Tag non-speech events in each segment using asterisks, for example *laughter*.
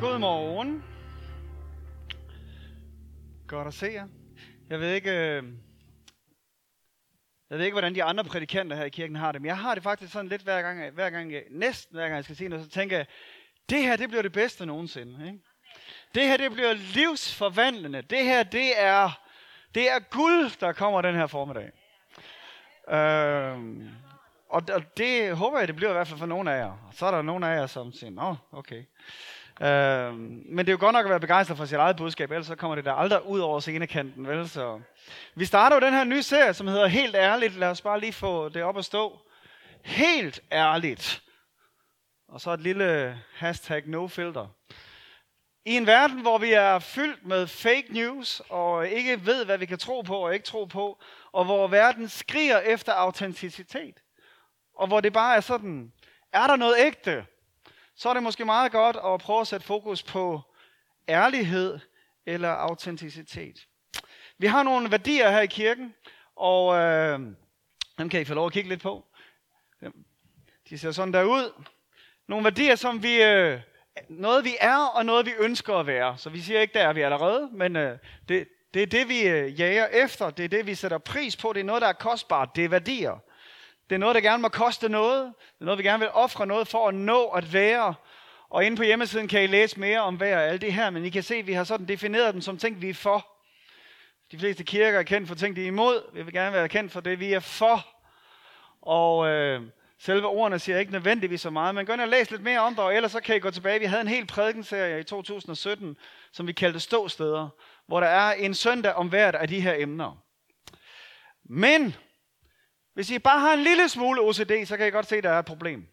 Godmorgen. Godt at se jer. Jeg ved ikke, øh, jeg ved ikke, hvordan de andre prædikanter her i kirken har det, men jeg har det faktisk sådan lidt hver gang, hver gang næsten hver gang jeg skal sige noget, så tænker jeg, det her, det bliver det bedste nogensinde. Ikke? Det her, det bliver livsforvandlende. Det her, det er, det er guld, der kommer den her formiddag. Øhm, og, og det håber jeg, det bliver i hvert fald for nogle af jer. Så er der nogle af jer, som siger, nå, okay. Øh, men det er jo godt nok at være begejstret for sit eget budskab, ellers så kommer det der aldrig ud over scenekanten, vel? Så vi starter jo den her nye serie, som hedder Helt Ærligt. Lad os bare lige få det op at stå. Helt ærligt. Og så et lille hashtag no filter. I en verden, hvor vi er fyldt med fake news, og ikke ved, hvad vi kan tro på og ikke tro på, og hvor verden skriger efter autenticitet, og hvor det bare er sådan, er der noget ægte? Så er det måske meget godt at prøve at sætte fokus på ærlighed eller autenticitet. Vi har nogle værdier her i kirken, og øh, dem kan I få lov at kigge lidt på. De ser sådan der ud. Nogle værdier, som vi, øh, noget vi er, og noget vi ønsker at være. Så vi siger ikke, der er vi allerede, men øh, det, det er det, vi øh, jager efter. Det er det, vi sætter pris på. Det er noget, der er kostbart. Det er værdier. Det er noget, der gerne må koste noget. Det er noget, vi gerne vil ofre noget for at nå at være. Og inde på hjemmesiden kan I læse mere om hver af alt det her, men I kan se, at vi har sådan defineret dem som ting, vi er for. De fleste kirker er kendt for ting, de er imod. Vi vil gerne være kendt for det, vi er for. Og øh, selve ordene siger ikke nødvendigvis så meget, men gå ind og læs lidt mere om det, og ellers så kan I gå tilbage. Vi havde en hel prædikenserie i 2017, som vi kaldte Ståsteder, hvor der er en søndag om hvert af de her emner. Men hvis I bare har en lille smule OCD, så kan I godt se, at der er et problem.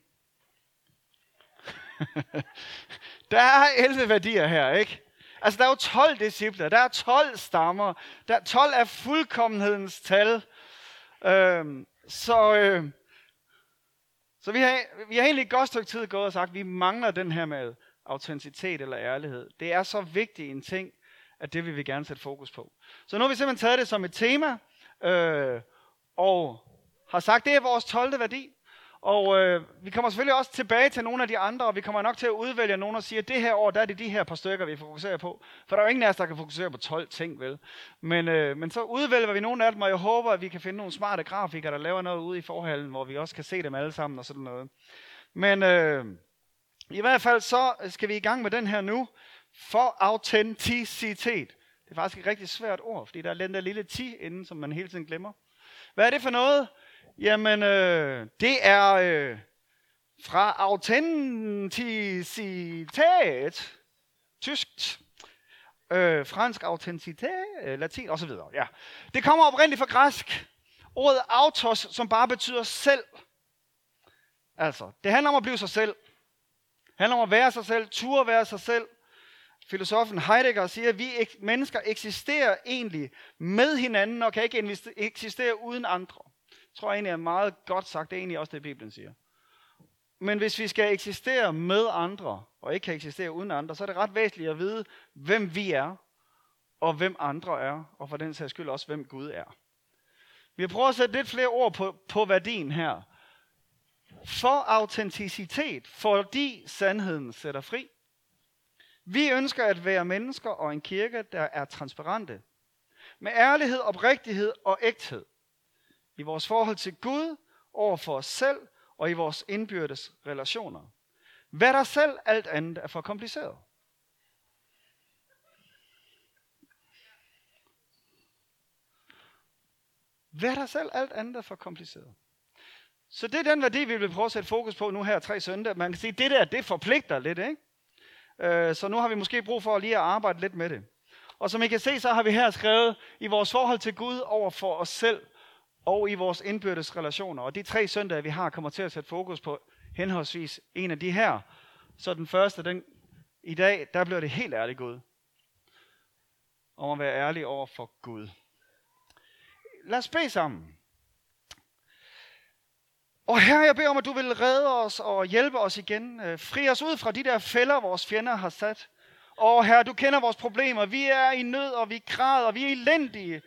*laughs* der er 11 værdier her, ikke? Altså, der er jo 12 discipler, der er 12 stammer, der er 12 er fuldkommenhedens tal. Øhm, så, øh, så vi har, vi har egentlig et godt stykke tid gået og sagt, at vi mangler den her med autenticitet eller ærlighed. Det er så vigtig en ting, at det vil vi gerne sætte fokus på. Så nu har vi simpelthen taget det som et tema, øh, og har sagt, det er vores 12. værdi. Og øh, vi kommer selvfølgelig også tilbage til nogle af de andre, og vi kommer nok til at udvælge nogle og sige, at det her år, der er det de her par stykker, vi fokuserer på. For der er jo ingen af os, der kan fokusere på 12 ting, vel? Men, øh, men så udvælger vi nogle af dem, og jeg håber, at vi kan finde nogle smarte grafikere, der laver noget ude i forhallen, hvor vi også kan se dem alle sammen og sådan noget. Men øh, i hvert fald så skal vi i gang med den her nu, for autenticitet. Det er faktisk et rigtig svært ord, fordi der er den der lille ti inden, som man hele tiden glemmer. Hvad er det for noget? Jamen, øh, det er øh, fra autenticitet, tyskt, øh, fransk autenticitet, øh, latin osv. Ja. Det kommer oprindeligt fra græsk. Ordet autos, som bare betyder selv. Altså, det handler om at blive sig selv. Det handler om at være sig selv, turde være sig selv. Filosofen Heidegger siger, at vi mennesker eksisterer egentlig med hinanden og kan ikke eksistere uden andre tror jeg egentlig er meget godt sagt. Det er egentlig også det, Bibelen siger. Men hvis vi skal eksistere med andre, og ikke kan eksistere uden andre, så er det ret væsentligt at vide, hvem vi er, og hvem andre er, og for den sags skyld også, hvem Gud er. Vi har prøvet at sætte lidt flere ord på, på værdien her. For autenticitet, fordi sandheden sætter fri. Vi ønsker at være mennesker og en kirke, der er transparente. Med ærlighed, oprigtighed og ægthed i vores forhold til Gud, over for os selv og i vores indbyrdes relationer. Hvad der selv alt andet er for kompliceret. Hvad der selv alt andet er for kompliceret. Så det er den værdi, vi vil prøve at sætte fokus på nu her tre søndage. Man kan sige, at det der, det forpligter lidt, ikke? Øh, så nu har vi måske brug for lige at arbejde lidt med det. Og som I kan se, så har vi her skrevet i vores forhold til Gud over for os selv og i vores indbyrdes relationer. Og de tre søndage, vi har, kommer til at sætte fokus på henholdsvis en af de her. Så den første, den, i dag, der bliver det helt ærligt Gud. Om at være ærlig over for Gud. Lad os bede sammen. Og her jeg beder om, at du vil redde os og hjælpe os igen. Øh, fri os ud fra de der fælder, vores fjender har sat. Og her, du kender vores problemer. Vi er i nød, og vi græder, og vi er elendige.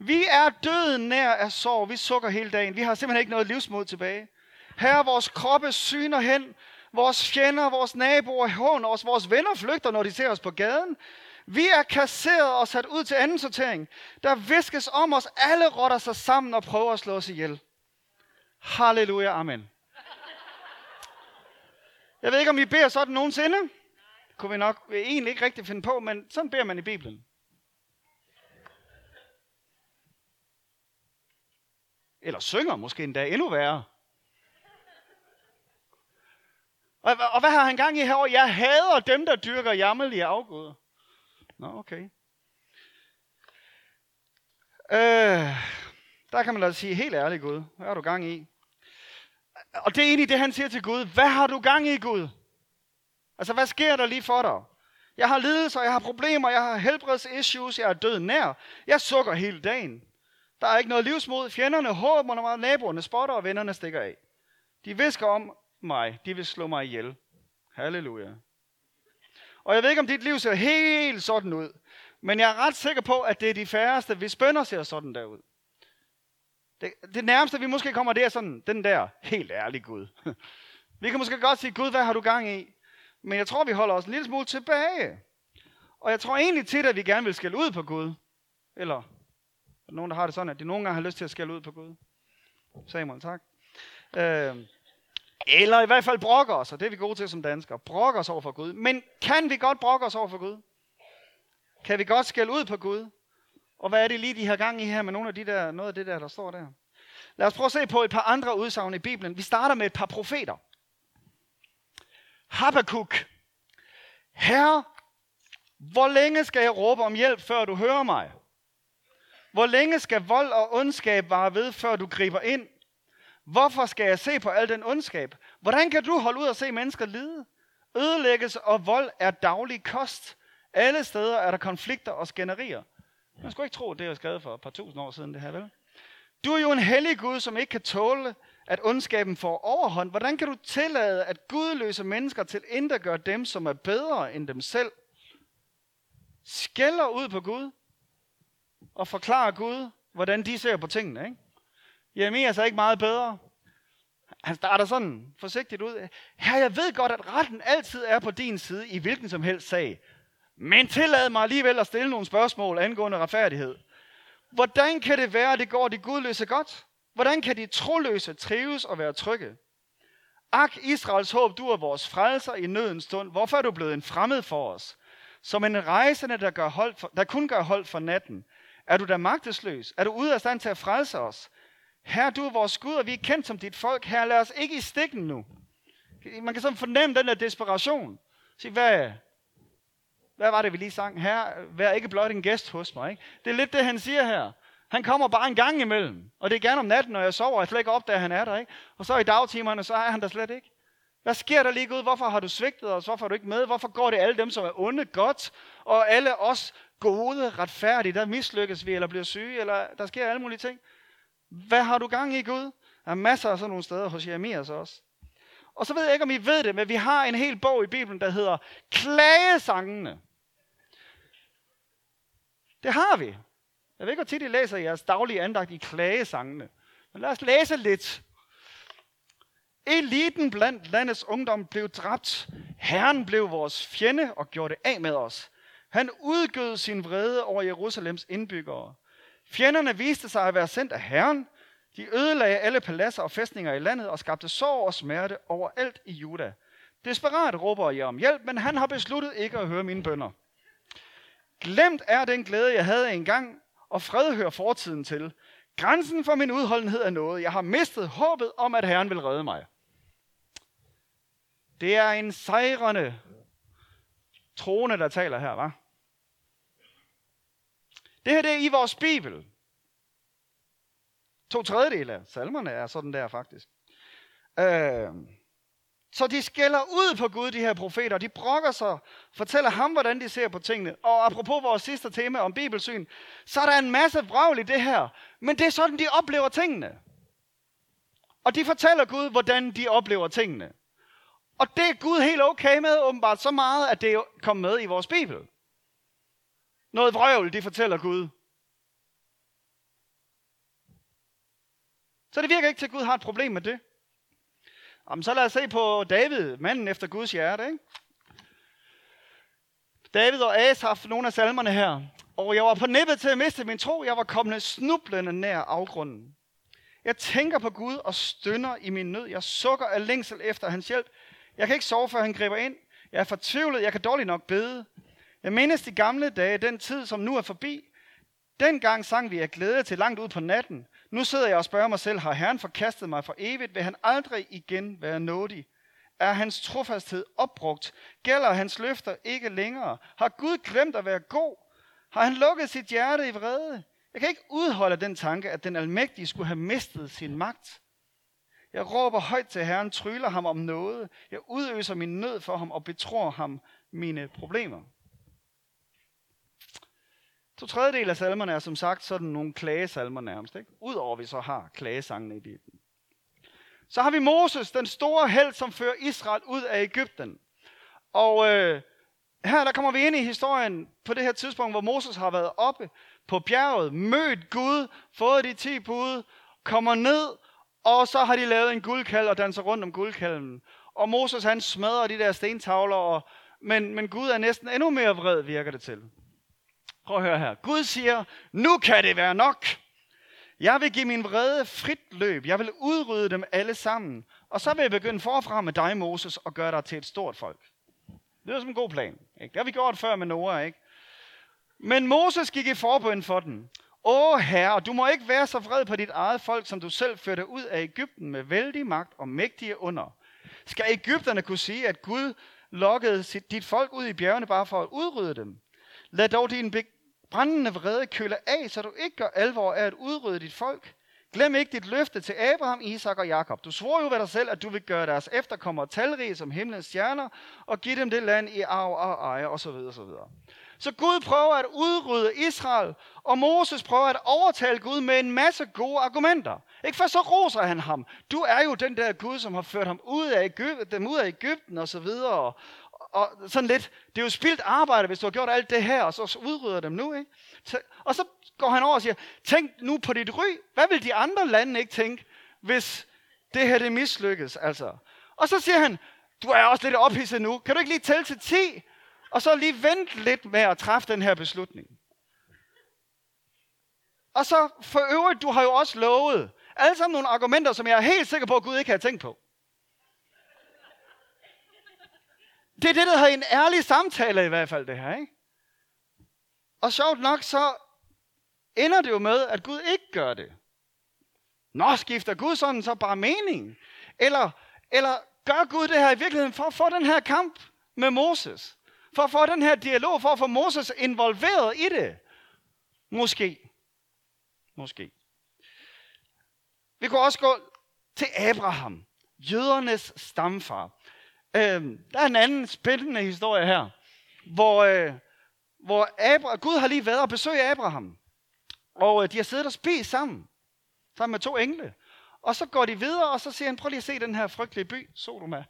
Vi er døden nær af sorg. Vi sukker hele dagen. Vi har simpelthen ikke noget livsmod tilbage. Her vores kroppe syner hen, Vores fjender, vores naboer, hån os, vores venner flygter, når de ser os på gaden. Vi er kasseret og sat ud til anden sortering. Der viskes om os, alle rotter sig sammen og prøver at slå os ihjel. Halleluja, amen. Jeg ved ikke, om I beder sådan nogensinde. Det kunne vi nok egentlig ikke rigtig finde på, men sådan beder man i Bibelen. Eller synger måske endda endnu værre. Og, og hvad har han gang i herovre? Jeg hader dem, der dyrker jammerlige afguder. Nå, okay. Øh, der kan man da sige helt ærligt, Gud. Hvad har du gang i? Og det er egentlig det, han siger til Gud. Hvad har du gang i, Gud? Altså, hvad sker der lige for dig? Jeg har lidelser, jeg har problemer, jeg har helbredsissues, jeg er død nær. Jeg sukker hele dagen. Der er ikke noget livsmod. Fjenderne håber mig, naboerne spotter, og vennerne stikker af. De visker om mig. De vil slå mig ihjel. Halleluja. Og jeg ved ikke, om dit liv ser helt sådan ud. Men jeg er ret sikker på, at det er de færreste, hvis bønder ser sådan der ud. Det, det nærmeste, vi måske kommer, det er sådan, den der, helt ærlig Gud. *laughs* vi kan måske godt sige, Gud, hvad har du gang i? Men jeg tror, vi holder os en lille smule tilbage. Og jeg tror egentlig tit, at vi gerne vil skælde ud på Gud. Eller er der nogen, der har det sådan, at de nogle gange har lyst til at skælde ud på Gud? Samuel, tak. Øh, eller i hvert fald brokker os, og det er vi gode til som danskere. Brokker os over for Gud. Men kan vi godt brokke os over for Gud? Kan vi godt skælde ud på Gud? Og hvad er det lige, de har gang i her med nogle af de der, noget af det der, der står der? Lad os prøve at se på et par andre udsagn i Bibelen. Vi starter med et par profeter. Habakkuk. Herre, hvor længe skal jeg råbe om hjælp, før du hører mig? Hvor længe skal vold og ondskab vare ved, før du griber ind? Hvorfor skal jeg se på al den ondskab? Hvordan kan du holde ud og se mennesker lide? Ødelæggelse og vold er daglig kost. Alle steder er der konflikter og skænderier. Man skulle ikke tro, at det er skrevet for et par tusind år siden, det her, vel? Du er jo en hellig Gud, som ikke kan tåle, at ondskaben får overhånd. Hvordan kan du tillade, at gudløse mennesker til intet gør dem, som er bedre end dem selv? Skælder ud på Gud og forklarer Gud, hvordan de ser på tingene, ikke? Jeremias er ikke meget bedre. Han starter sådan forsigtigt ud. Her, jeg ved godt, at retten altid er på din side i hvilken som helst sag. Men tillad mig alligevel at stille nogle spørgsmål angående retfærdighed. Hvordan kan det være, at det går de gudløse godt? Hvordan kan de troløse trives og være trygge? Ak, Israels håb, du er vores frelser i nødens stund. Hvorfor er du blevet en fremmed for os? Som en rejsende, der, gør hold for, der kun gør hold for natten. Er du da magtesløs? Er du ude af stand til at frelse os? Her du er vores Gud, og vi er kendt som dit folk. Her lad os ikke i stikken nu. Man kan sådan fornemme den der desperation. Sig, hvad, hvad var det, vi lige sang? Her, vær ikke blot en gæst hos mig. Ikke? Det er lidt det, han siger her. Han kommer bare en gang imellem. Og det er gerne om natten, når jeg sover, og jeg slet ikke opdager, at han er der. Ikke? Og så i dagtimerne, så er han der slet ikke. Hvad sker der lige Gud? Hvorfor har du svigtet os? Hvorfor er du ikke med? Hvorfor går det alle dem, som er onde, godt? Og alle os gode, retfærdige, der mislykkes vi, eller bliver syge, eller der sker alle mulige ting. Hvad har du gang i, Gud? Der er masser af sådan nogle steder hos Jeremias også. Og så ved jeg ikke, om I ved det, men vi har en hel bog i Bibelen, der hedder Klagesangene. Det har vi. Jeg ved ikke, hvor tit I læser jeres daglige andagt i klagesangene. Men lad os læse lidt. Eliten blandt landets ungdom blev dræbt. Herren blev vores fjende og gjorde det af med os. Han udgød sin vrede over Jerusalems indbyggere. Fjenderne viste sig at være sendt af Herren. De ødelagde alle paladser og fæstninger i landet og skabte sorg og smerte overalt i Juda. Desperat råber jeg om hjælp, men han har besluttet ikke at høre mine bønder. Glemt er den glæde, jeg havde engang, og fred hører fortiden til. Grænsen for min udholdenhed er nået. Jeg har mistet håbet om, at Herren vil redde mig. Det er en sejrende trone, der taler her, var. Det her det er i vores Bibel. To tredjedele af salmerne er sådan der faktisk. Øh, så de skælder ud på Gud, de her profeter. De brokker sig, fortæller ham, hvordan de ser på tingene. Og apropos vores sidste tema om bibelsyn, så er der en masse vrøvl i det her. Men det er sådan, de oplever tingene. Og de fortæller Gud, hvordan de oplever tingene. Og det er Gud helt okay med, åbenbart så meget, at det er kommet med i vores Bibel. Noget vrøvl, det fortæller Gud. Så det virker ikke til, at Gud har et problem med det. Jamen, så lad os se på David, manden efter Guds hjerte. Ikke? David og Asaf, nogle af salmerne her. Og jeg var på nippet til at miste min tro. Jeg var kommet snublende nær afgrunden. Jeg tænker på Gud og stønner i min nød. Jeg sukker af længsel efter hans hjælp. Jeg kan ikke sove, før han griber ind. Jeg er fortvivlet. Jeg kan dårligt nok bede. Jeg mindes de gamle dage, den tid, som nu er forbi. Dengang sang vi af glæde til langt ud på natten. Nu sidder jeg og spørger mig selv, har Herren forkastet mig for evigt? Vil han aldrig igen være nådig? Er hans trofasthed opbrugt? Gælder hans løfter ikke længere? Har Gud glemt at være god? Har han lukket sit hjerte i vrede? Jeg kan ikke udholde den tanke, at den almægtige skulle have mistet sin magt. Jeg råber højt til Herren, tryller ham om noget. Jeg udøser min nød for ham og betror ham mine problemer. To tredjedel af salmerne er som sagt sådan nogle klagesalmer nærmest. Ikke? Udover vi så har klagesangene i Bibelen. Så har vi Moses, den store held, som fører Israel ud af Ægypten. Og øh, her der kommer vi ind i historien på det her tidspunkt, hvor Moses har været oppe på bjerget, mødt Gud, fået de ti bud, kommer ned, og så har de lavet en guldkald og danser rundt om guldkalden. Og Moses han smadrer de der stentavler, og, men, men Gud er næsten endnu mere vred, virker det til. Prøv at høre her. Gud siger, nu kan det være nok. Jeg vil give min vrede frit løb. Jeg vil udrydde dem alle sammen. Og så vil jeg begynde forfra med dig, Moses, og gøre dig til et stort folk. Det er som en god plan. Ikke? Det har vi gjort før med Noah, ikke? Men Moses gik i forbøn for den. Åh herre, du må ikke være så vred på dit eget folk, som du selv førte ud af Ægypten med vældig magt og mægtige under. Skal Ægypterne kunne sige, at Gud lokkede dit folk ud i bjergene bare for at udrydde dem? Lad dog din brændende vrede køler af, så du ikke gør alvor af at udrydde dit folk. Glem ikke dit løfte til Abraham, Isak og Jakob. Du svor jo ved dig selv, at du vil gøre deres efterkommere talrige som himlens stjerner, og give dem det land i arv og eje, osv. osv. Så Gud prøver at udrydde Israel, og Moses prøver at overtale Gud med en masse gode argumenter. Ikke for så roser han ham. Du er jo den der Gud, som har ført ham ud af Ægypten, dem ud af Ægypten og så videre. Og, og sådan lidt, det er jo spildt arbejde, hvis du har gjort alt det her, og så udrydder dem nu. Ikke? Og så går han over og siger, tænk nu på dit ry. Hvad vil de andre lande ikke tænke, hvis det her det mislykkes? Altså. Og så siger han, du er også lidt ophidset nu. Kan du ikke lige tælle til 10? Og så lige vente lidt med at træffe den her beslutning. Og så for øvrigt, du har jo også lovet alle sammen nogle argumenter, som jeg er helt sikker på, at Gud ikke har tænkt på. Det er det, der hedder en ærlig samtale i hvert fald, det her. Ikke? Og sjovt nok, så ender det jo med, at Gud ikke gør det. Nå, skifter Gud sådan så bare mening? Eller, eller gør Gud det her i virkeligheden for at få den her kamp med Moses? For at få den her dialog, for at få Moses involveret i det? Måske. Måske. Vi kunne også gå til Abraham, jødernes stamfar. Øh, der er en anden spændende historie her, hvor, øh, hvor Abra- Gud har lige været og besøgt Abraham. Og øh, de har siddet og spist sammen, sammen med to engle. Og så går de videre, og så siger han, prøv lige at se den her frygtelige by, Sodoma.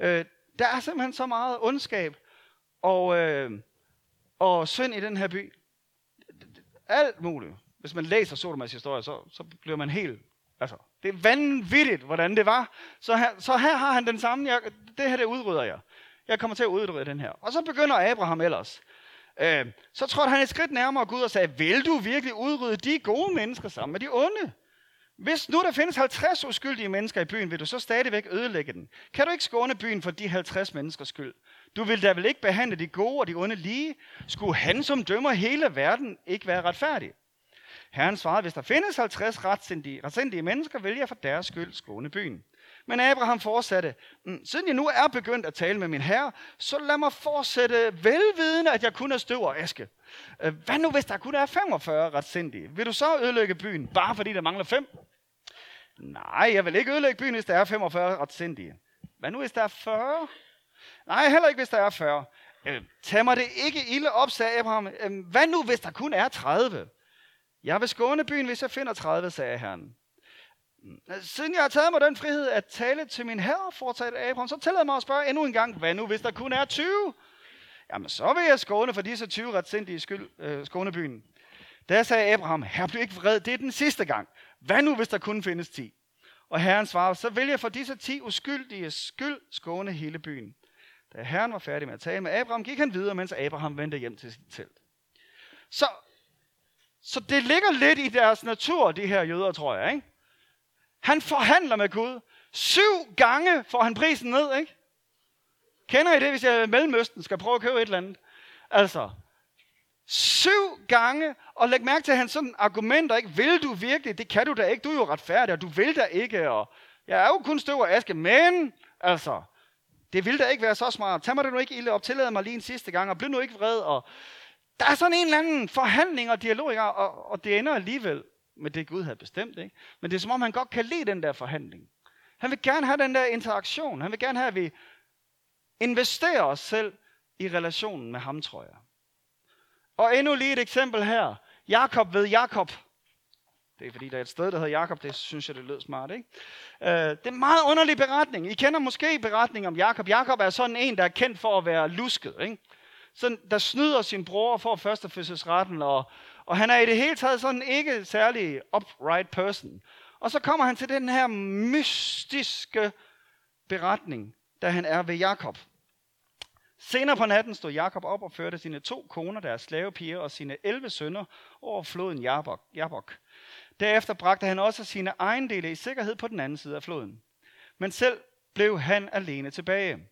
Øh, der er simpelthen så meget ondskab og, øh, og synd i den her by. Alt muligt. Hvis man læser Sodomas historie, så, så bliver man helt Altså, det er vanvittigt, hvordan det var. Så her, så her har han den samme, jeg, det her det udrydder jeg. Jeg kommer til at udrydde den her. Og så begynder Abraham ellers. Øh, så trådte han et skridt nærmere Gud og sagde, vil du virkelig udrydde de gode mennesker sammen med de onde? Hvis nu der findes 50 uskyldige mennesker i byen, vil du så stadigvæk ødelægge den. Kan du ikke skåne byen for de 50 menneskers skyld? Du vil da vel ikke behandle de gode og de onde lige? Skulle han, som dømmer hele verden, ikke være retfærdig? Herren svarede, hvis der findes 50 retsindige, retsindige mennesker, vil jeg for deres skyld skåne byen. Men Abraham fortsatte, mm, siden jeg nu er begyndt at tale med min herre, så lad mig fortsætte velvidende, at jeg kun er støv og aske. Øh, hvad nu, hvis der kun er 45 retsindige? Vil du så ødelægge byen, bare fordi der mangler fem? Nej, jeg vil ikke ødelægge byen, hvis der er 45 retsindige. Hvad nu, hvis der er 40? Nej, heller ikke, hvis der er 40. Øh, tag mig det ikke ilde op, sagde Abraham. Øh, hvad nu, hvis der kun er 30? Jeg vil skåne byen, hvis jeg finder 30, sagde Herren. Siden jeg har taget mig den frihed at tale til min herre, fortsatte Abraham, så tillader mig at spørge endnu en gang, hvad nu, hvis der kun er 20? Jamen, så vil jeg skåne for disse 20 retsindige skyld, øh, skånebyen. Da sagde Abraham, her bliver ikke vred, det er den sidste gang. Hvad nu, hvis der kun findes 10? Og herren svarede, så vil jeg for disse 10 uskyldige skyld skåne hele byen. Da herren var færdig med at tale med Abraham, gik han videre, mens Abraham vendte hjem til sit telt. Så, så det ligger lidt i deres natur, de her jøder, tror jeg. Ikke? Han forhandler med Gud. Syv gange får han prisen ned, ikke? Kender I det, hvis jeg i Mellemøsten skal prøve at købe et eller andet? Altså, syv gange, og læg mærke til, at han sådan argumenter ikke, vil du virkelig? Det kan du da ikke, du er jo retfærdig, og du vil da ikke, og jeg er jo kun støv og aske, men altså, det vil da ikke være så smart. Tag mig det nu ikke ilde op, tillad mig lige en sidste gang, og bliv nu ikke vred, og der er sådan en eller anden forhandling og dialog, og, og det ender alligevel med det, Gud havde bestemt. Ikke? Men det er som om, han godt kan lide den der forhandling. Han vil gerne have den der interaktion. Han vil gerne have, at vi investerer os selv i relationen med ham, tror jeg. Og endnu lige et eksempel her. Jakob ved Jakob. Det er fordi, der er et sted, der hedder Jakob. Det synes jeg, det lød smart, ikke? Øh, det er en meget underlig beretning. I kender måske beretningen om Jakob. Jakob er sådan en, der er kendt for at være lusket, ikke? Sådan, der snyder sin bror for førstefødselsretten, og, og han er i det hele taget sådan ikke særlig upright person. Og så kommer han til den her mystiske beretning, da han er ved Jakob. Senere på natten stod Jakob op og førte sine to koner, deres slavepiger og sine 11 sønner over floden Jabok. Jabok. Derefter bragte han også sine ejendele i sikkerhed på den anden side af floden. Men selv blev han alene tilbage.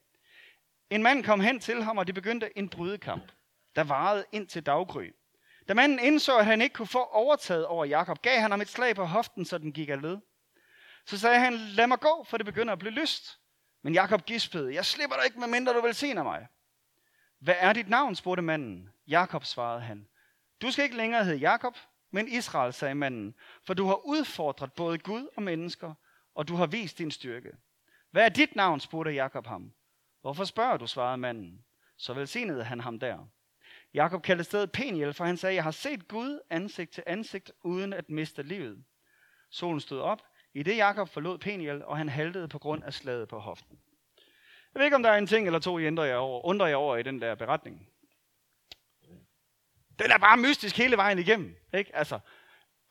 En mand kom hen til ham, og de begyndte en brydekamp, der varede ind til daggry. Da manden indså, at han ikke kunne få overtaget over Jakob, gav han ham et slag på hoften, så den gik af led. Så sagde han, lad mig gå, for det begynder at blive lyst. Men Jakob gispede, jeg slipper dig ikke, medmindre du velsigner mig. Hvad er dit navn, spurgte manden. Jakob svarede han. Du skal ikke længere hedde Jakob, men Israel, sagde manden, for du har udfordret både Gud og mennesker, og du har vist din styrke. Hvad er dit navn, spurgte Jakob ham. Hvorfor spørger du, svarede manden. Så velsignede han ham der. Jakob kaldte stedet Peniel, for han sagde, jeg har set Gud ansigt til ansigt, uden at miste livet. Solen stod op, i det Jakob forlod Peniel, og han haltede på grund af slaget på hoften. Jeg ved ikke, om der er en ting eller to, I undrer jer over, undrer jer over i den der beretning. Den er bare mystisk hele vejen igennem. Ikke? Altså,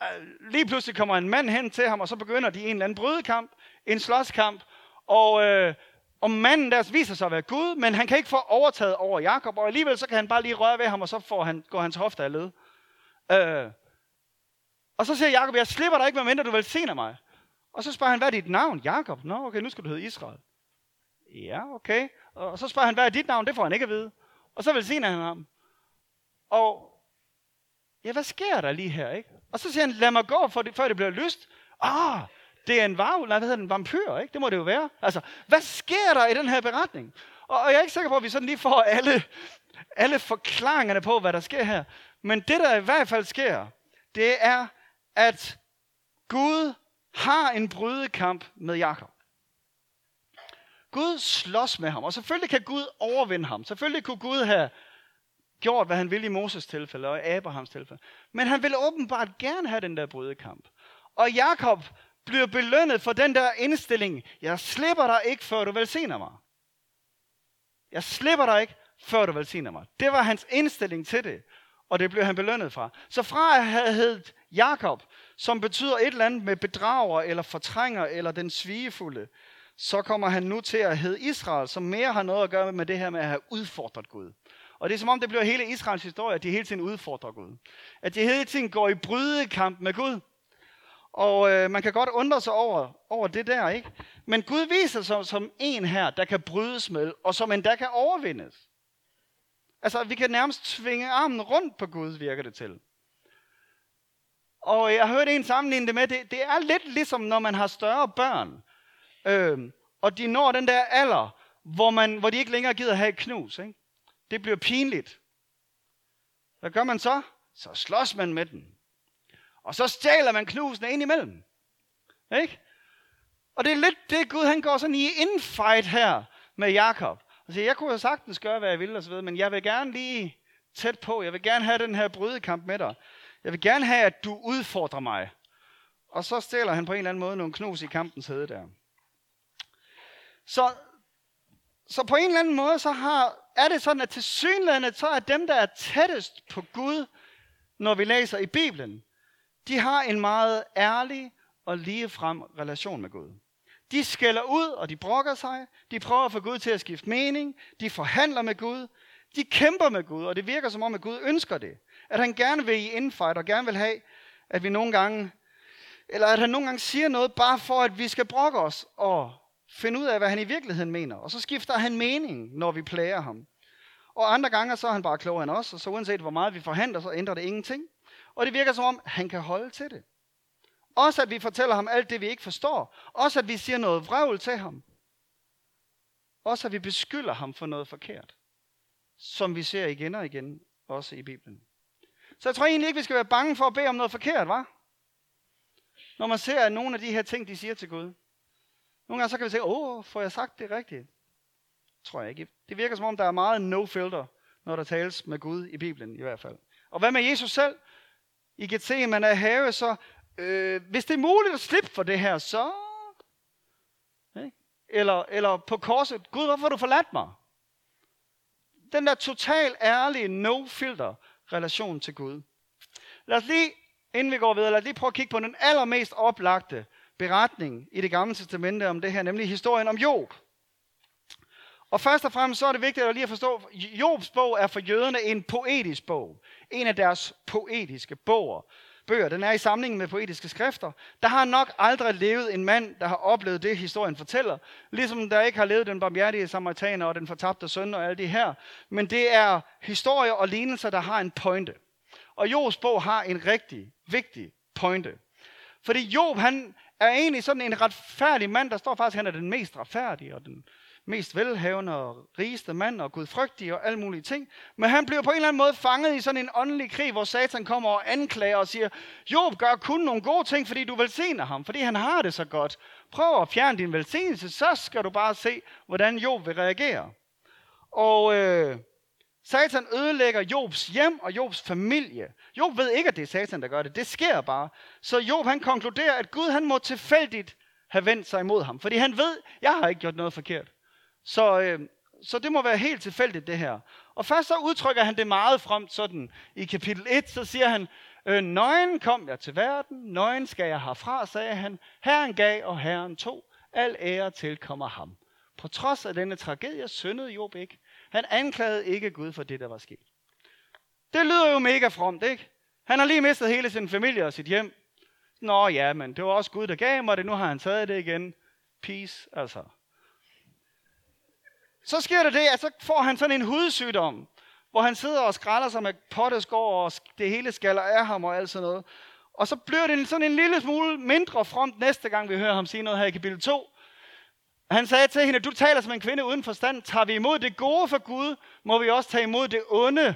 øh, lige pludselig kommer en mand hen til ham, og så begynder de en eller anden brydekamp, en slåskamp, og, øh, og manden der viser sig at være Gud, men han kan ikke få overtaget over Jakob, og alligevel så kan han bare lige røre ved ham, og så får han, går hans hofte af led. Øh, og så siger Jakob, jeg slipper dig ikke, medmindre du velsigner mig. Og så spørger han, hvad er dit navn? Jakob. Nå, okay, nu skal du hedde Israel. Ja, okay. Og så spørger han, hvad er dit navn? Det får han ikke at vide. Og så velsigner han ham. Og ja, hvad sker der lige her, ikke? Og så siger han, lad mig gå, for det, før det bliver lyst. Ah, det er en varv, nej, hvad hedder den, vampyr, ikke? Det må det jo være. Altså, hvad sker der i den her beretning? Og, og jeg er ikke sikker på, at vi sådan lige får alle, alle forklaringerne på, hvad der sker her. Men det, der i hvert fald sker, det er, at Gud har en brydekamp med Jakob. Gud slås med ham, og selvfølgelig kan Gud overvinde ham. Selvfølgelig kunne Gud have gjort, hvad han ville i Moses tilfælde og i Abrahams tilfælde. Men han ville åbenbart gerne have den der brydekamp. Og Jakob bliver belønnet for den der indstilling. Jeg slipper dig ikke, før du velsigner mig. Jeg slipper dig ikke, før du velsigner mig. Det var hans indstilling til det. Og det blev han belønnet fra. Så fra at have heddet Jakob, som betyder et eller andet med bedrager, eller fortrænger, eller den svigefulde, så kommer han nu til at hedde Israel, som mere har noget at gøre med det her med at have udfordret Gud. Og det er som om, det bliver hele Israels historie, at de hele tiden udfordrer Gud. At de hele tiden går i brydekamp med Gud. Og øh, man kan godt undre sig over, over det der, ikke? Men Gud viser sig som en her, der kan brydes med, og som endda kan overvindes. Altså, vi kan nærmest tvinge armen rundt på Gud, virker det til. Og jeg har hørt en sammenligne det med, det, det er lidt ligesom, når man har større børn, øh, og de når den der alder, hvor, man, hvor de ikke længere gider have et knus. Ikke? Det bliver pinligt. Hvad gør man så? Så slås man med den. Og så stjæler man knusene ind imellem. Ikke? Og det er lidt det, Gud han går sådan i infight her med Jakob. Og siger, jeg kunne jo sagtens gøre, hvad jeg ville, og så videre, men jeg vil gerne lige tæt på. Jeg vil gerne have den her brydekamp med dig. Jeg vil gerne have, at du udfordrer mig. Og så stjæler han på en eller anden måde nogle knus i kampens hede der. Så, så på en eller anden måde, så har, er det sådan, at til synlandet, så er dem, der er tættest på Gud, når vi læser i Bibelen, de har en meget ærlig og ligefrem relation med Gud. De skælder ud, og de brokker sig. De prøver at få Gud til at skifte mening. De forhandler med Gud. De kæmper med Gud, og det virker som om, at Gud ønsker det. At han gerne vil i infight, og gerne vil have, at vi nogle gange, eller at han nogle gange siger noget, bare for at vi skal brokke os, og finde ud af, hvad han i virkeligheden mener. Og så skifter han mening, når vi plager ham. Og andre gange, så er han bare klogere end os, og så uanset hvor meget vi forhandler, så ændrer det ingenting. Og det virker som om, han kan holde til det. Også at vi fortæller ham alt det, vi ikke forstår. Også at vi siger noget vrøvl til ham. Også at vi beskylder ham for noget forkert. Som vi ser igen og igen, også i Bibelen. Så jeg tror egentlig ikke, vi skal være bange for at bede om noget forkert, var? Når man ser, at nogle af de her ting, de siger til Gud. Nogle gange så kan vi sige, åh, får jeg sagt det rigtigt? Tror jeg ikke. Det virker som om, der er meget no filter, når der tales med Gud i Bibelen i hvert fald. Og hvad med Jesus selv? I Gethsemane have, så øh, hvis det er muligt at slippe for det her, så... Ikke? Eller, eller på korset, Gud, hvorfor har du forladt mig? Den der total ærlige, no-filter relation til Gud. Lad os lige, inden vi går videre, lad os lige prøve at kigge på den allermest oplagte beretning i det gamle testamente om det her, nemlig historien om Job. Og først og fremmest så er det vigtigt at lige at forstå, at Jobs bog er for jøderne en poetisk bog. En af deres poetiske boger bøger. Den er i samlingen med poetiske skrifter. Der har nok aldrig levet en mand, der har oplevet det, historien fortæller. Ligesom der ikke har levet den barmhjertige samaritaner og den fortabte søn og alle de her. Men det er historier og lignelser, der har en pointe. Og Jobs bog har en rigtig vigtig pointe. Fordi Job, han er egentlig sådan en retfærdig mand. Der står faktisk, at han er den mest retfærdige og den mest velhavende og rigeste mand og gudfrygtig og alle mulige ting. Men han bliver på en eller anden måde fanget i sådan en åndelig krig, hvor Satan kommer og anklager og siger, Job gør kun nogle gode ting, fordi du velsigner ham, fordi han har det så godt. Prøv at fjerne din velsignelse, så skal du bare se, hvordan Job vil reagere. Og øh, Satan ødelægger Jobs hjem og Jobs familie. Job ved ikke, at det er Satan, der gør det. Det sker bare. Så Job han konkluderer, at Gud han må tilfældigt have vendt sig imod ham. Fordi han ved, jeg har ikke gjort noget forkert. Så, øh, så det må være helt tilfældigt, det her. Og først så udtrykker han det meget fremt sådan. I kapitel 1, så siger han, øh, Nøgen kom jeg til verden, nøgen skal jeg herfra, sagde han. Herren gav, og Herren tog. Al ære tilkommer ham. På trods af denne tragedie syndede Job ikke. Han anklagede ikke Gud for det, der var sket. Det lyder jo mega fromt, ikke? Han har lige mistet hele sin familie og sit hjem. Nå ja, men det var også Gud, der gav mig det. Nu har han taget det igen. Peace, altså. Så sker der det, at så får han sådan en hudsygdom, hvor han sidder og skræller sig med potteskår, og det hele skaller af ham og alt sådan noget. Og så bliver det sådan en lille smule mindre fromt næste gang, vi hører ham sige noget her i kapitel 2. Han sagde til hende, du taler som en kvinde uden forstand. Tager vi imod det gode for Gud, må vi også tage imod det onde.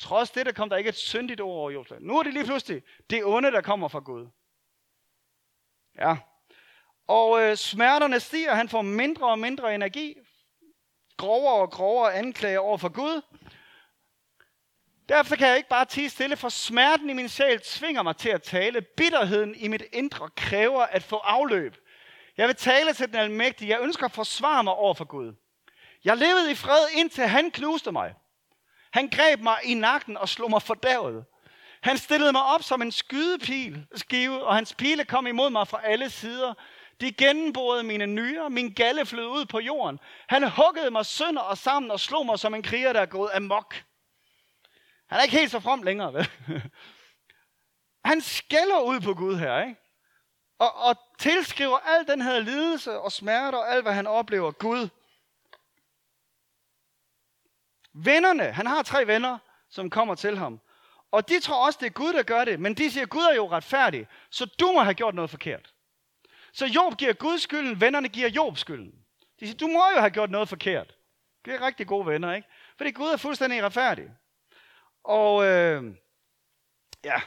Trods det, der kom der ikke et syndigt ord over Josef. Nu er det lige pludselig det onde, der kommer fra Gud. Ja. Og øh, smerterne stiger, han får mindre og mindre energi, grovere og grovere anklager over for Gud. Derfor kan jeg ikke bare tige stille, for smerten i min sjæl tvinger mig til at tale. Bitterheden i mit indre kræver at få afløb. Jeg vil tale til den almægtige. Jeg ønsker at forsvare mig over for Gud. Jeg levede i fred, indtil han knuste mig. Han greb mig i nakken og slog mig fordavet. Han stillede mig op som en skydepil, skive, og hans pile kom imod mig fra alle sider. De gennemborede mine nyrer, min galle flød ud på jorden. Han huggede mig sønder og sammen og slog mig som en kriger, der er gået amok. Han er ikke helt så from længere, vel? *laughs* Han skælder ud på Gud her, ikke? Og, og tilskriver al den her lidelse og smerte og alt, hvad han oplever, Gud. Vennerne, han har tre venner, som kommer til ham. Og de tror også, det er Gud, der gør det. Men de siger, Gud er jo retfærdig, så du må have gjort noget forkert. Så Job giver Gud skylden, vennerne giver Job skylden. De siger, du må jo have gjort noget forkert. Det er rigtig gode venner, ikke? Fordi Gud er fuldstændig retfærdig. Og øh, ja,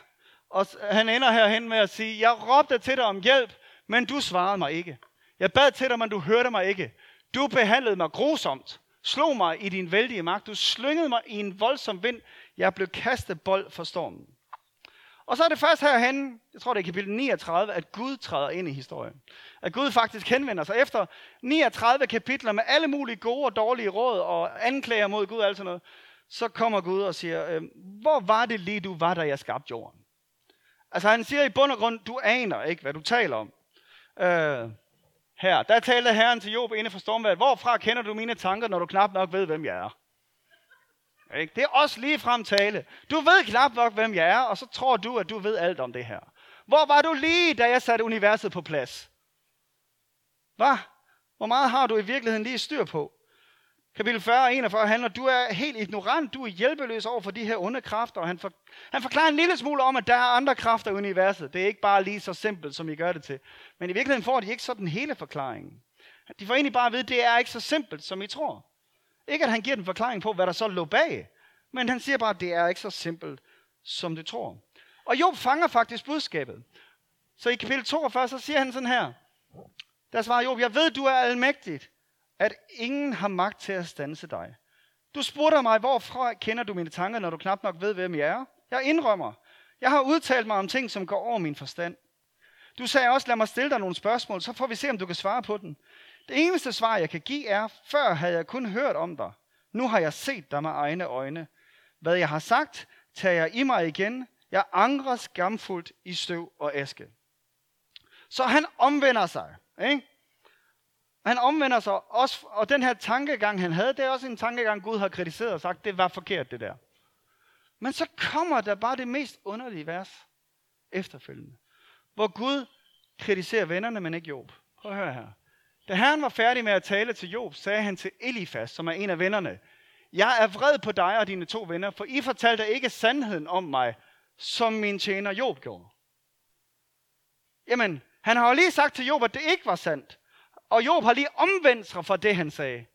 og han ender herhen med at sige, jeg råbte til dig om hjælp, men du svarede mig ikke. Jeg bad til dig, men du hørte mig ikke. Du behandlede mig grusomt. Slog mig i din vældige magt. Du slyngede mig i en voldsom vind. Jeg blev kastet bold for stormen. Og så er det først herhen, jeg tror det er kapitel 39, at Gud træder ind i historien. At Gud faktisk henvender sig efter 39 kapitler med alle mulige gode og dårlige råd og anklager mod Gud og alt sådan noget. Så kommer Gud og siger, øh, hvor var det lige du var, da jeg skabte jorden? Altså han siger i bund og grund, du aner ikke, hvad du taler om. Øh, her, der talte Herren til Job inde for stormvejret. Hvorfra kender du mine tanker, når du knap nok ved, hvem jeg er? Ikke? Det er også lige frem tale. Du ved knap nok, hvem jeg er, og så tror du, at du ved alt om det her. Hvor var du lige, da jeg satte universet på plads? Hvad? Hvor meget har du i virkeligheden lige styr på? Kapitel 40 og 41 handler, du er helt ignorant, du er hjælpeløs over for de her onde kræfter, og han, for, han forklarer en lille smule om, at der er andre kræfter i universet. Det er ikke bare lige så simpelt, som I gør det til. Men i virkeligheden får de ikke sådan hele forklaringen. De får egentlig bare at vide, at det er ikke så simpelt, som I tror. Ikke at han giver den forklaring på, hvad der så lå bag, men han siger bare, at det er ikke så simpelt, som du tror. Og Job fanger faktisk budskabet. Så i kapitel 42, så siger han sådan her. Der svarer Job, jeg ved, du er almægtigt, at ingen har magt til at stanse dig. Du spurgte mig, hvorfra kender du mine tanker, når du knap nok ved, hvem jeg er? Jeg indrømmer, jeg har udtalt mig om ting, som går over min forstand. Du sagde også, lad mig stille dig nogle spørgsmål, så får vi se, om du kan svare på den. Det eneste svar, jeg kan give er, før havde jeg kun hørt om dig. Nu har jeg set dig med egne øjne. Hvad jeg har sagt, tager jeg i mig igen. Jeg angrer skamfuldt i støv og aske. Så han omvender sig. Ikke? Han omvender sig også, og den her tankegang, han havde, det er også en tankegang, Gud har kritiseret og sagt, det var forkert det der. Men så kommer der bare det mest underlige vers efterfølgende, hvor Gud kritiserer vennerne, men ikke Job. Prøv at høre her. Da Herren var færdig med at tale til Job, sagde han til Elifas, som er en af vennerne, Jeg er vred på dig og dine to venner, for I fortalte ikke sandheden om mig, som min tjener Job gjorde. Jamen, han har jo lige sagt til Job, at det ikke var sandt. Og Job har lige omvendt sig fra det, han sagde.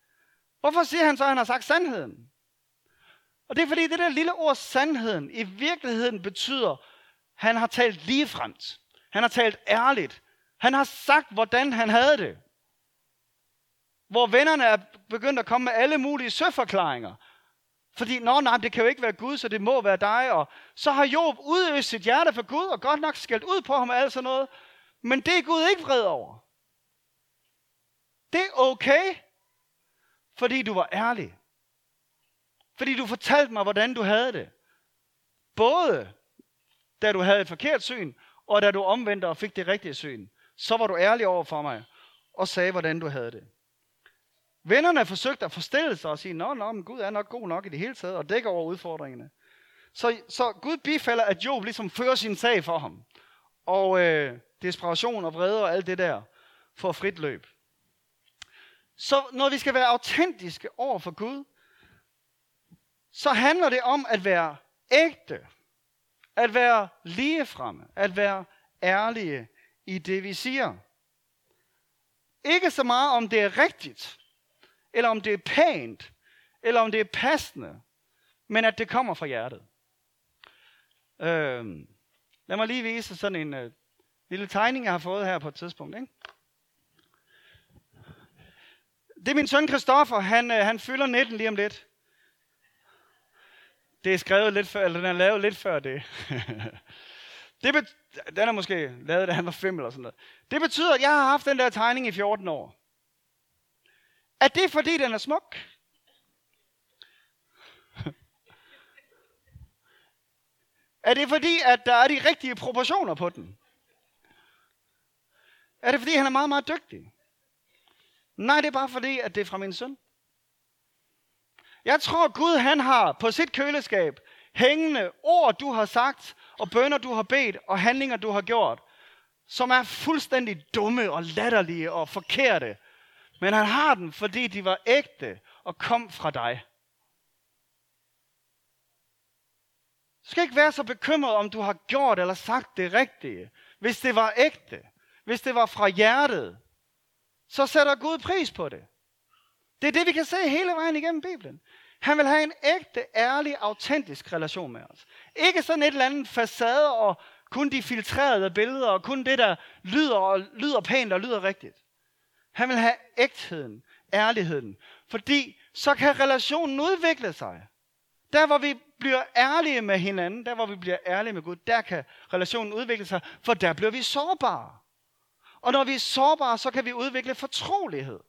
Hvorfor siger han så, at han har sagt sandheden? Og det er fordi, det der lille ord sandheden i virkeligheden betyder, at han har talt ligefremt. Han har talt ærligt. Han har sagt, hvordan han havde det. Hvor vennerne er begyndt at komme med alle mulige søforklaringer. Fordi, nå nej, det kan jo ikke være Gud, så det må være dig. Og så har Job udøst sit hjerte for Gud, og godt nok skældt ud på ham og alt sådan noget. Men det er Gud ikke vred over. Det er okay, fordi du var ærlig. Fordi du fortalte mig, hvordan du havde det. Både da du havde et forkert syn, og da du omvendte og fik det rigtige syn. Så var du ærlig over for mig, og sagde, hvordan du havde det. Vennerne forsøgte at forstille sig og sige, nå, nå, men Gud er nok god nok i det hele taget, og dækker over udfordringerne. Så, så Gud bifalder, at Job ligesom fører sin sag for ham. Og øh, desperation og vrede og alt det der får frit løb. Så når vi skal være autentiske over for Gud, så handler det om at være ægte, at være ligefremme, at være ærlige i det, vi siger. Ikke så meget om det er rigtigt, eller om det er pænt, eller om det er passende, men at det kommer fra hjertet. Øh, lad mig lige vise sådan en øh, lille tegning, jeg har fået her på et tidspunkt. Ikke? Det er min søn Kristoffer, han, øh, han fylder 19 lige om lidt. Det er skrevet lidt før, eller den er lavet lidt før det. *laughs* det bet- den er måske lavet, da han var 5 eller sådan noget. Det betyder, at jeg har haft den der tegning i 14 år. Er det fordi, den er smuk? er det fordi, at der er de rigtige proportioner på den? Er det fordi, han er meget, meget dygtig? Nej, det er bare fordi, at det er fra min søn. Jeg tror, Gud han har på sit køleskab hængende ord, du har sagt, og bønder, du har bedt, og handlinger, du har gjort, som er fuldstændig dumme og latterlige og forkerte. Men han har dem, fordi de var ægte og kom fra dig. Du skal ikke være så bekymret, om du har gjort eller sagt det rigtige. Hvis det var ægte, hvis det var fra hjertet, så sætter Gud pris på det. Det er det, vi kan se hele vejen igennem Bibelen. Han vil have en ægte, ærlig, autentisk relation med os. Ikke sådan et eller andet facade og kun de filtrerede billeder og kun det, der lyder, og lyder pænt og lyder rigtigt. Han vil have ægtheden, ærligheden. Fordi så kan relationen udvikle sig. Der hvor vi bliver ærlige med hinanden, der hvor vi bliver ærlige med Gud, der kan relationen udvikle sig, for der bliver vi sårbare. Og når vi er sårbare, så kan vi udvikle fortrolighed.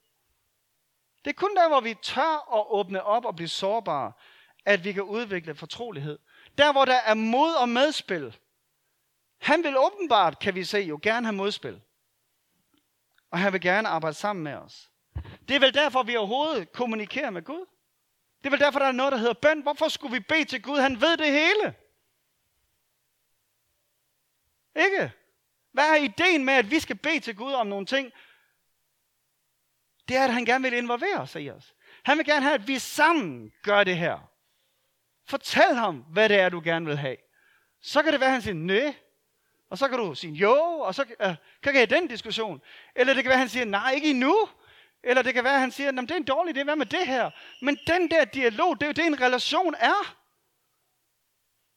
Det er kun der, hvor vi tør at åbne op og blive sårbare, at vi kan udvikle fortrolighed. Der, hvor der er mod og medspil, Han vil åbenbart, kan vi se, jo gerne have modspil. Og han vil gerne arbejde sammen med os. Det er vel derfor, vi overhovedet kommunikerer med Gud. Det er vel derfor, der er noget, der hedder bøn. Hvorfor skulle vi bede til Gud? Han ved det hele. Ikke? Hvad er ideen med, at vi skal bede til Gud om nogle ting? Det er, at han gerne vil involvere os i os. Han vil gerne have, at vi sammen gør det her. Fortæl ham, hvad det er, du gerne vil have. Så kan det være, at han siger, nej. Og så kan du sige, jo, og så øh, kan jeg den diskussion. Eller det kan være, at han siger, nej, ikke endnu. Eller det kan være, at han siger, det er en dårlig idé, hvad med det her? Men den der dialog, det er jo det, en relation er.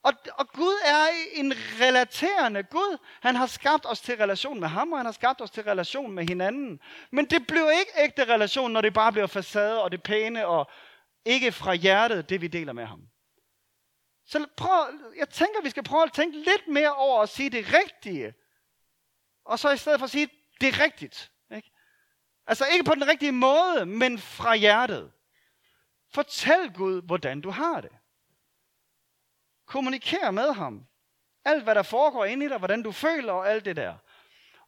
Og, og Gud er en relaterende Gud. Han har skabt os til relation med ham, og han har skabt os til relation med hinanden. Men det bliver ikke ægte relation, når det bare bliver facade og det pæne, og ikke fra hjertet, det vi deler med ham. Så prøv, jeg tænker, vi skal prøve at tænke lidt mere over at sige det rigtige. Og så i stedet for at sige, det er rigtigt. Ikke? Altså ikke på den rigtige måde, men fra hjertet. Fortæl Gud, hvordan du har det. Kommuniker med ham. Alt, hvad der foregår inde i dig, hvordan du føler og alt det der.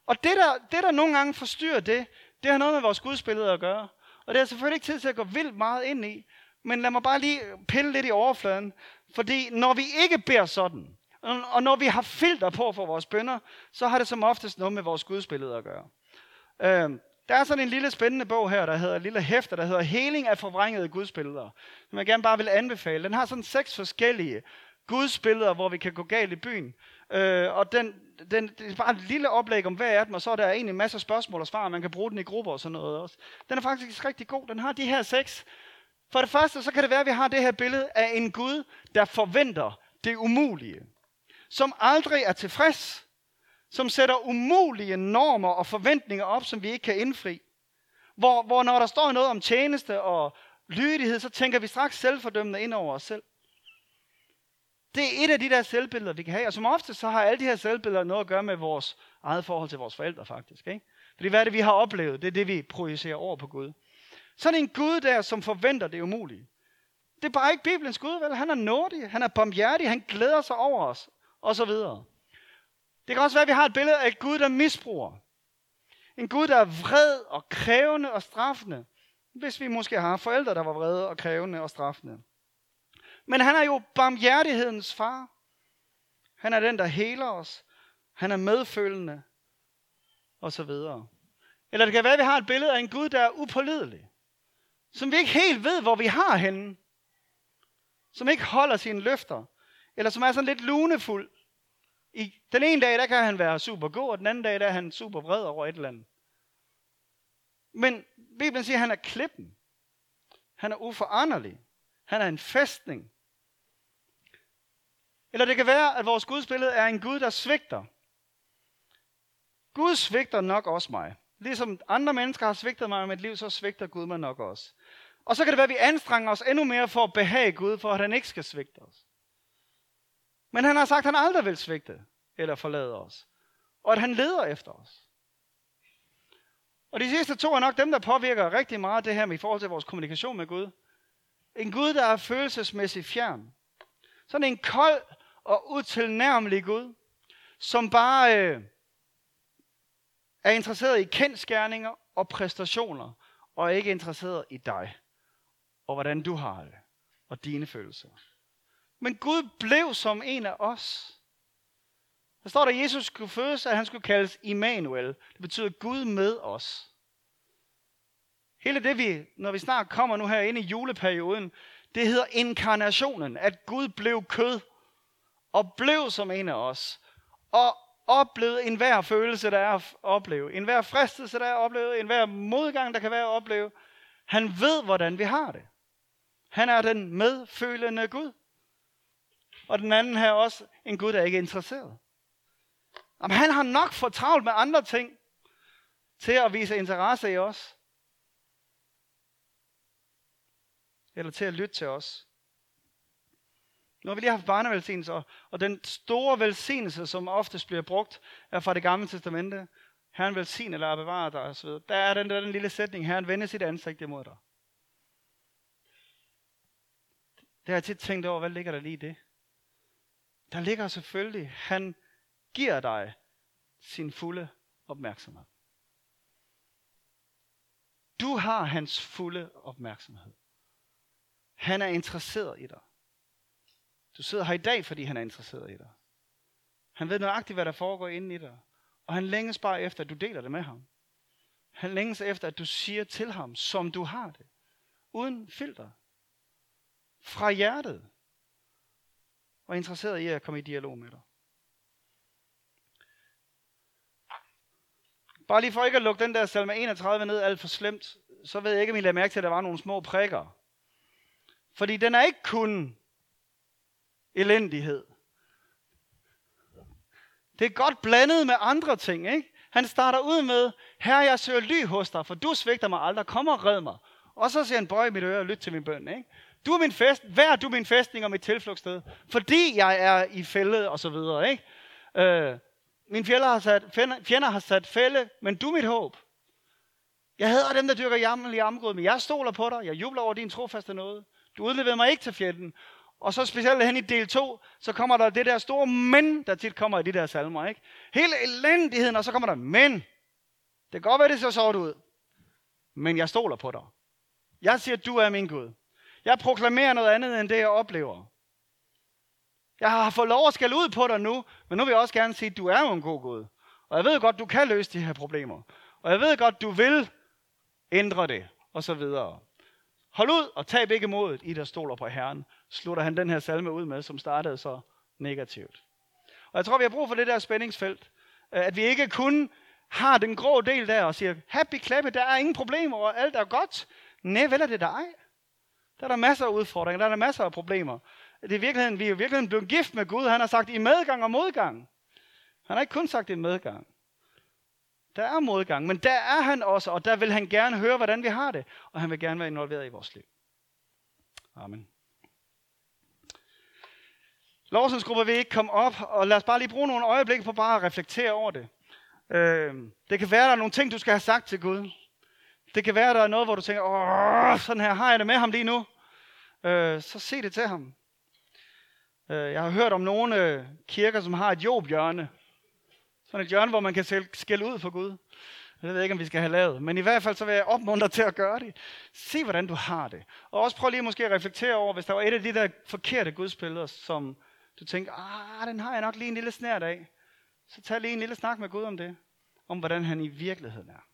Og det der, det, der nogle gange forstyrrer det, det har noget med vores gudsbillede at gøre. Og det er selvfølgelig ikke tid til at gå vildt meget ind i. Men lad mig bare lige pille lidt i overfladen. Fordi når vi ikke beder sådan, og når vi har filter på for vores bønder, så har det som oftest noget med vores gudsbillede at gøre. Øh, der er sådan en lille spændende bog her, der hedder, lille hæfter, der hedder Heling af forvrængede gudsbilleder, som jeg gerne bare vil anbefale. Den har sådan seks forskellige gudsbilleder, hvor vi kan gå galt i byen. Øh, og den, den, det er bare et lille oplæg om hvad er dem, og så er der egentlig masser af spørgsmål og svar, og man kan bruge den i grupper og sådan noget også. Den er faktisk rigtig god. Den har de her seks for det første, så kan det være, at vi har det her billede af en Gud, der forventer det umulige. Som aldrig er tilfreds. Som sætter umulige normer og forventninger op, som vi ikke kan indfri. Hvor, hvor når der står noget om tjeneste og lydighed, så tænker vi straks selvfordømmende ind over os selv. Det er et af de der selvbilleder, vi kan have. Og som ofte så har alle de her selvbilleder noget at gøre med vores eget forhold til vores forældre faktisk. Ikke? Fordi hvad er det, vi har oplevet? Det er det, vi projicerer over på Gud. Sådan en Gud der, som forventer det umulige. Det er bare ikke Bibelens Gud, vel? Han er nådig, han er barmhjertig, han glæder sig over os, og så videre. Det kan også være, at vi har et billede af et Gud, der misbruger. En Gud, der er vred og krævende og straffende. Hvis vi måske har forældre, der var vrede og krævende og straffende. Men han er jo barmhjertighedens far. Han er den, der heler os. Han er medfølende. Og så videre. Eller det kan være, at vi har et billede af en Gud, der er upålidelig som vi ikke helt ved, hvor vi har henne. Som ikke holder sine løfter. Eller som er sådan lidt lunefuld. I, den ene dag, der kan han være super god, og den anden dag, der er han super vred over et eller andet. Men Bibelen siger, at han er klippen. Han er uforanderlig. Han er en fæstning. Eller det kan være, at vores gudsbillede er en Gud, der svigter. Gud svigter nok også mig. Ligesom andre mennesker har svigtet mig i mit liv, så svigter Gud mig nok også. Og så kan det være, at vi anstrenger os endnu mere for at behage Gud, for at han ikke skal svigte os. Men han har sagt, at han aldrig vil svigte eller forlade os. Og at han leder efter os. Og de sidste to er nok dem, der påvirker rigtig meget det her med i forhold til vores kommunikation med Gud. En Gud, der er følelsesmæssigt fjern. Sådan en kold og utilnærmelig Gud, som bare øh, er interesseret i kendskærninger og præstationer, og ikke interesseret i dig og hvordan du har det, og dine følelser. Men Gud blev som en af os. Der står der, at Jesus skulle fødes, at han skulle kaldes Immanuel. Det betyder Gud med os. Hele det, vi, når vi snart kommer nu her ind i juleperioden, det hedder inkarnationen, at Gud blev kød og blev som en af os. Og oplevede enhver følelse, der er at opleve. Enhver fristelse, der er at opleve. Enhver modgang, der kan være at opleve. Han ved, hvordan vi har det. Han er den medfølende Gud. Og den anden her også en Gud, der ikke er interesseret. Jamen, han har nok for travlt med andre ting til at vise interesse i os. Eller til at lytte til os. Nu har vi lige haft barnevelsignelse, og, og den store velsignelse, som oftest bliver brugt, er fra det gamle testamente. Herren velsigne eller bevare dig osv. Der er den der den lille sætning, Herren vender sit ansigt imod dig. Det har jeg tit tænkt over, hvad ligger der lige i det? Der ligger selvfølgelig, han giver dig sin fulde opmærksomhed. Du har hans fulde opmærksomhed. Han er interesseret i dig. Du sidder her i dag, fordi han er interesseret i dig. Han ved nøjagtigt, hvad der foregår inde i dig. Og han længes bare efter, at du deler det med ham. Han længes efter, at du siger til ham, som du har det. Uden filter. Fra hjertet. Og interesseret i at komme i dialog med dig. Bare lige for ikke at lukke den der salme 31 ned alt for slemt, så ved jeg ikke, om I lader mærke til, at der var nogle små prikker. Fordi den er ikke kun elendighed. Det er godt blandet med andre ting, ikke? Han starter ud med, Herre, jeg søger ly hos dig, for du svigter mig aldrig. Kom og red mig. Og så siger han, bøj mit øre og lyt til min bøn. Ikke? Du er min fest, vær du min festning og mit tilflugtssted, fordi jeg er i fælde og så videre. Ikke? Øh, min fjender har, sat, fjender har sat fælde, men du er mit håb. Jeg hader dem, der dyrker jammerlig amgrød, men jeg stoler på dig. Jeg jubler over din trofaste noget. Du udleverede mig ikke til fjenden. Og så specielt hen i del 2, så kommer der det der store men, der tit kommer i de der salmer. Ikke? Hele elendigheden, og så kommer der men. Det kan godt være, det ser sort ud. Men jeg stoler på dig. Jeg siger, du er min Gud. Jeg proklamerer noget andet, end det jeg oplever. Jeg har fået lov at skælde ud på dig nu, men nu vil jeg også gerne sige, at du er jo en god Gud. Og jeg ved godt, du kan løse de her problemer. Og jeg ved godt, du vil ændre det, og så videre. Hold ud og tab ikke modet, I der stoler på Herren, slutter han den her salme ud med, som startede så negativt. Og jeg tror, vi har brug for det der spændingsfelt. Øh, at vi ikke kun har den grå del der og siger, happy klappe, der er ingen problemer, og alt er godt. Nej, vel er det dig. Der er der masser af udfordringer, der er der masser af problemer. Det er virkeligheden, vi er i virkeligheden blevet gift med Gud. Han har sagt i medgang og modgang. Han har ikke kun sagt i medgang. Der er modgang, men der er han også, og der vil han gerne høre, hvordan vi har det. Og han vil gerne være involveret i vores liv. Amen. Lovsensgrupper vil ikke komme op, og lad os bare lige bruge nogle øjeblikke på bare at reflektere over det. Øh, det kan være, der er nogle ting, du skal have sagt til Gud. Det kan være, der er noget, hvor du tænker, åh, sådan her har jeg det med ham lige nu. Øh, så se det til ham. Øh, jeg har hørt om nogle øh, kirker, som har et jobhjørne. Sådan et hjørne, hvor man kan skælde ud for Gud. Jeg ved ikke, om vi skal have lavet. Men i hvert fald så vil jeg opmuntre til at gøre det. Se, hvordan du har det. Og også prøv lige måske at reflektere over, hvis der var et af de der forkerte gudsbilleder, som du tænker, ah, den har jeg nok lige en lille snært af. Så tag lige en lille snak med Gud om det. Om hvordan han i virkeligheden er.